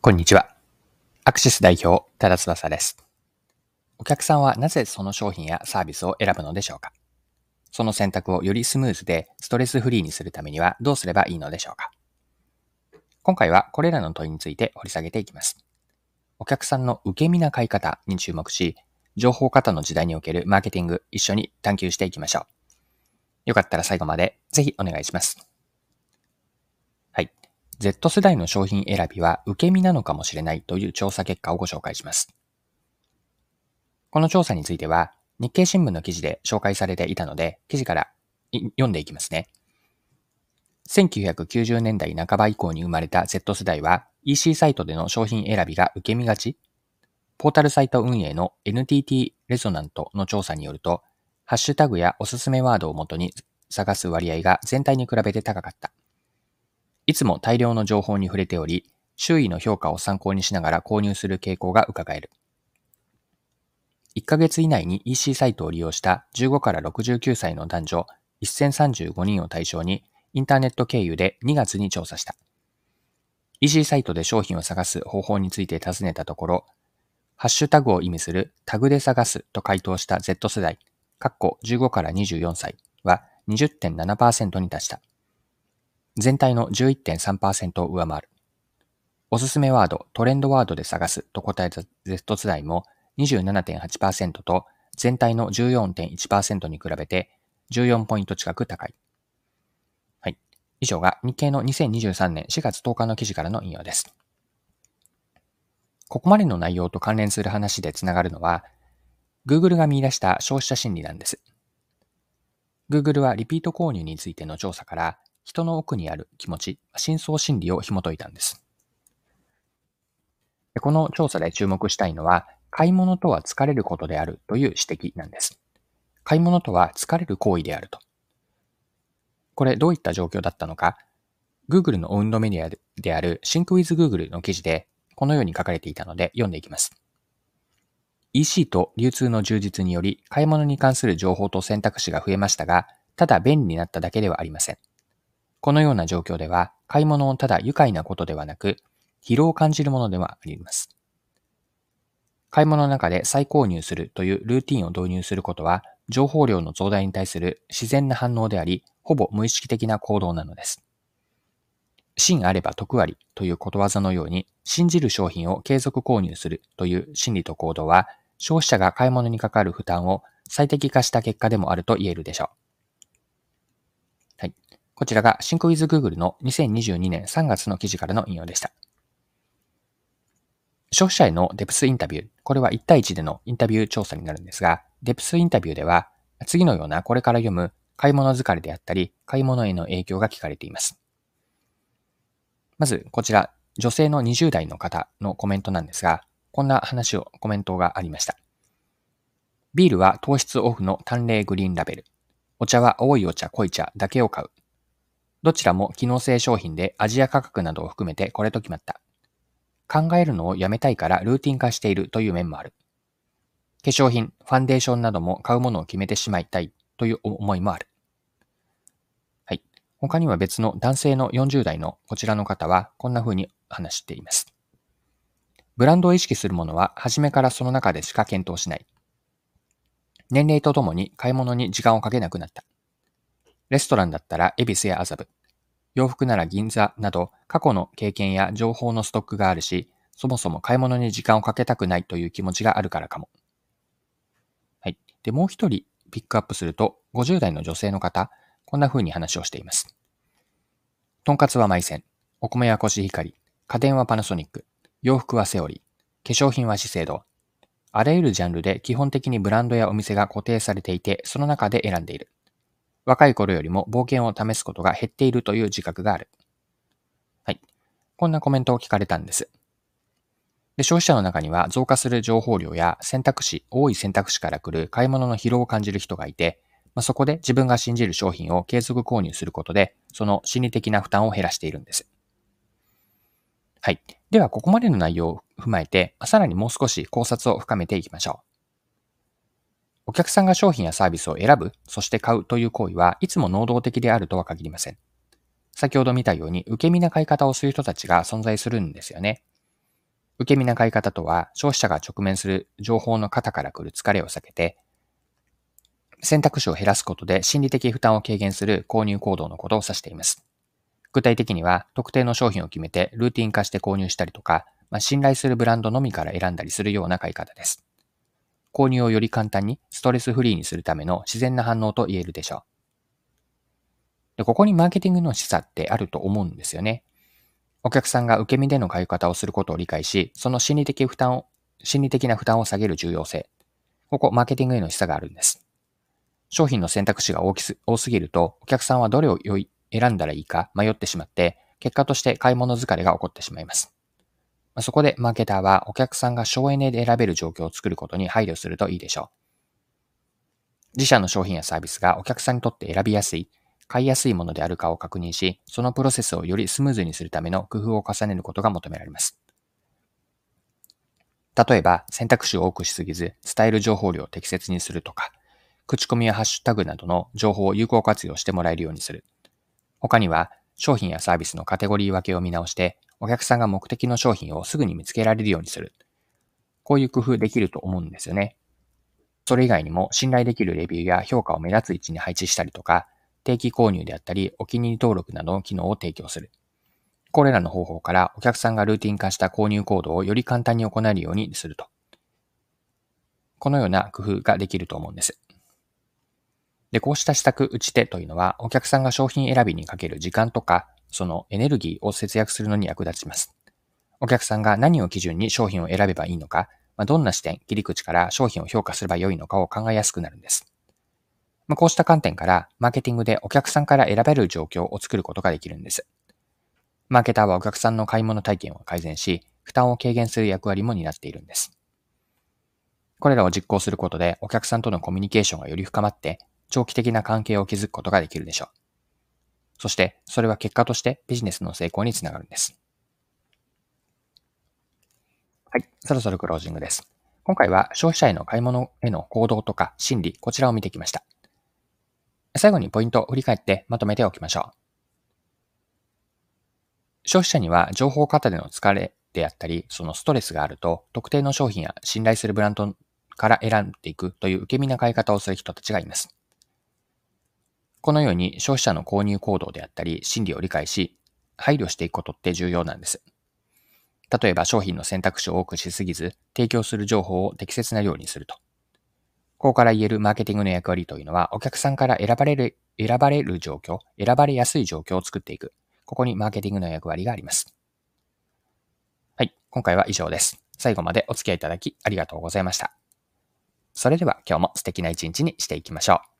こんにちは。アクシス代表、多田翼です。お客さんはなぜその商品やサービスを選ぶのでしょうか？その選択をよりスムーズでストレスフリーにするためにはどうすればいいのでしょうか？今回はこれらの問いについて掘り下げていきます。お客さんの受け身な買い方に注目し、情報型の時代におけるマーケティング一緒に探求していきましょう。よかったら最後までぜひお願いします。Z 世代の商品選びは受け身なのかもしれないという調査結果をご紹介します。この調査については日経新聞の記事で紹介されていたので、記事から読んでいきますね。1990年代半ば以降に生まれた Z 世代は EC サイトでの商品選びが受け身がちポータルサイト運営の NTT レゾナントの調査によると、ハッシュタグやおすすめワードをもとに探す割合が全体に比べて高かった。いつも大量の情報に触れており、周囲の評価を参考にしながら購入する傾向が伺える。1ヶ月以内に EC サイトを利用した15から69歳の男女1035人を対象にインターネット経由で2月に調査した。EC サイトで商品を探す方法について尋ねたところ、ハッシュタグを意味するタグで探すと回答した Z 世代、括弧15から24歳は20.7%に達した。全体の11.3%を上回る。おすすめワード、トレンドワードで探すと答えた Z 世代も27.8%と全体の14.1%に比べて14ポイント近く高い。はい。以上が日経の2023年4月10日の記事からの引用です。ここまでの内容と関連する話でつながるのは、Google が見出した消費者心理なんです。Google はリピート購入についての調査から人の奥にある気持ち、深層心理を紐解いたんです。この調査で注目したいのは、買い物とは疲れることであるという指摘なんです。買い物とは疲れる行為であると。これどういった状況だったのか、Google のオウンドメディアである Sync with Google の記事でこのように書かれていたので読んでいきます。EC と流通の充実により買い物に関する情報と選択肢が増えましたが、ただ便利になっただけではありません。このような状況では、買い物をただ愉快なことではなく、疲労を感じるものではあります。買い物の中で再購入するというルーティンを導入することは、情報量の増大に対する自然な反応であり、ほぼ無意識的な行動なのです。真あれば得ありということわざのように、信じる商品を継続購入するという心理と行動は、消費者が買い物にかかる負担を最適化した結果でもあると言えるでしょう。こちらが SyncWithGoogle の2022年3月の記事からの引用でした。消費者へのデプスインタビュー。これは1対1でのインタビュー調査になるんですが、デプスインタビューでは、次のようなこれから読む買い物疲れであったり、買い物への影響が聞かれています。まず、こちら、女性の20代の方のコメントなんですが、こんな話を、コメントがありました。ビールは糖質オフの淡麗グリーンラベル。お茶は青いお茶、濃い茶だけを買う。どちらも機能性商品でアジア価格などを含めてこれと決まった。考えるのをやめたいからルーティン化しているという面もある。化粧品、ファンデーションなども買うものを決めてしまいたいという思いもある。はい。他には別の男性の40代のこちらの方はこんな風に話しています。ブランドを意識するものは初めからその中でしか検討しない。年齢とともに買い物に時間をかけなくなった。レストランだったら恵比寿や麻布。洋服なら銀座など過去の経験や情報のストックがあるし、そもそも買い物に時間をかけたくないという気持ちがあるからかも。はい。で、もう一人ピックアップすると、50代の女性の方、こんな風に話をしています。とんかつはマイセン、お米はコシヒカリ、家電はパナソニック、洋服はセオリー、化粧品は資生堂。あらゆるジャンルで基本的にブランドやお店が固定されていて、その中で選んでいる。若い頃よりも冒険を試すことが減っているという自覚がある。はい。こんなコメントを聞かれたんです。で消費者の中には増加する情報量や選択肢、多い選択肢から来る買い物の疲労を感じる人がいて、まあ、そこで自分が信じる商品を継続購入することで、その心理的な負担を減らしているんです。はい。では、ここまでの内容を踏まえて、さらにもう少し考察を深めていきましょう。お客さんが商品やサービスを選ぶ、そして買うという行為はいつも能動的であるとは限りません。先ほど見たように受け身な買い方をする人たちが存在するんですよね。受け身な買い方とは、消費者が直面する情報の肩から来る疲れを避けて、選択肢を減らすことで心理的負担を軽減する購入行動のことを指しています。具体的には、特定の商品を決めてルーティン化して購入したりとか、まあ、信頼するブランドのみから選んだりするような買い方です。購入をより簡単にストレスフリーにするための自然な反応と言えるでしょう。で、ここにマーケティングの示唆ってあると思うんですよね。お客さんが受け身での買い方をすることを理解し、その心理的負担を、心理的な負担を下げる重要性。ここ、マーケティングへの示唆があるんです。商品の選択肢が大きす多すぎると、お客さんはどれを選んだらいいか迷ってしまって、結果として買い物疲れが起こってしまいます。そこでマーケターはお客さんが省エネで選べる状況を作ることに配慮するといいでしょう。自社の商品やサービスがお客さんにとって選びやすい、買いやすいものであるかを確認し、そのプロセスをよりスムーズにするための工夫を重ねることが求められます。例えば、選択肢を多くしすぎず、伝える情報量を適切にするとか、口コミやハッシュタグなどの情報を有効活用してもらえるようにする。他には、商品やサービスのカテゴリー分けを見直して、お客さんが目的の商品をすぐに見つけられるようにする。こういう工夫できると思うんですよね。それ以外にも信頼できるレビューや評価を目立つ位置に配置したりとか、定期購入であったり、お気に入り登録などの機能を提供する。これらの方法からお客さんがルーティン化した購入行動をより簡単に行えるようにすると。このような工夫ができると思うんです。で、こうした施策打ち手というのは、お客さんが商品選びにかける時間とか、そのエネルギーを節約するのに役立ちます。お客さんが何を基準に商品を選べばいいのか、まあ、どんな視点、切り口から商品を評価すればよいのかを考えやすくなるんです。まあ、こうした観点から、マーケティングでお客さんから選べる状況を作ることができるんです。マーケターはお客さんの買い物体験を改善し、負担を軽減する役割も担っているんです。これらを実行することで、お客さんとのコミュニケーションがより深まって、長期的な関係を築くことができるでしょう。そして、それは結果としてビジネスの成功につながるんです。はい、そろそろクロージングです。今回は消費者への買い物への行動とか心理、こちらを見てきました。最後にポイントを振り返ってまとめておきましょう。消費者には情報過多での疲れであったり、そのストレスがあると、特定の商品や信頼するブランドから選んでいくという受け身な買い方をする人たちがいます。このように消費者の購入行動であったり、心理を理解し、配慮していくことって重要なんです。例えば商品の選択肢を多くしすぎず、提供する情報を適切な量にすると。ここから言えるマーケティングの役割というのは、お客さんから選ばれる、選ばれる状況、選ばれやすい状況を作っていく。ここにマーケティングの役割があります。はい、今回は以上です。最後までお付き合いいただきありがとうございました。それでは今日も素敵な一日にしていきましょう。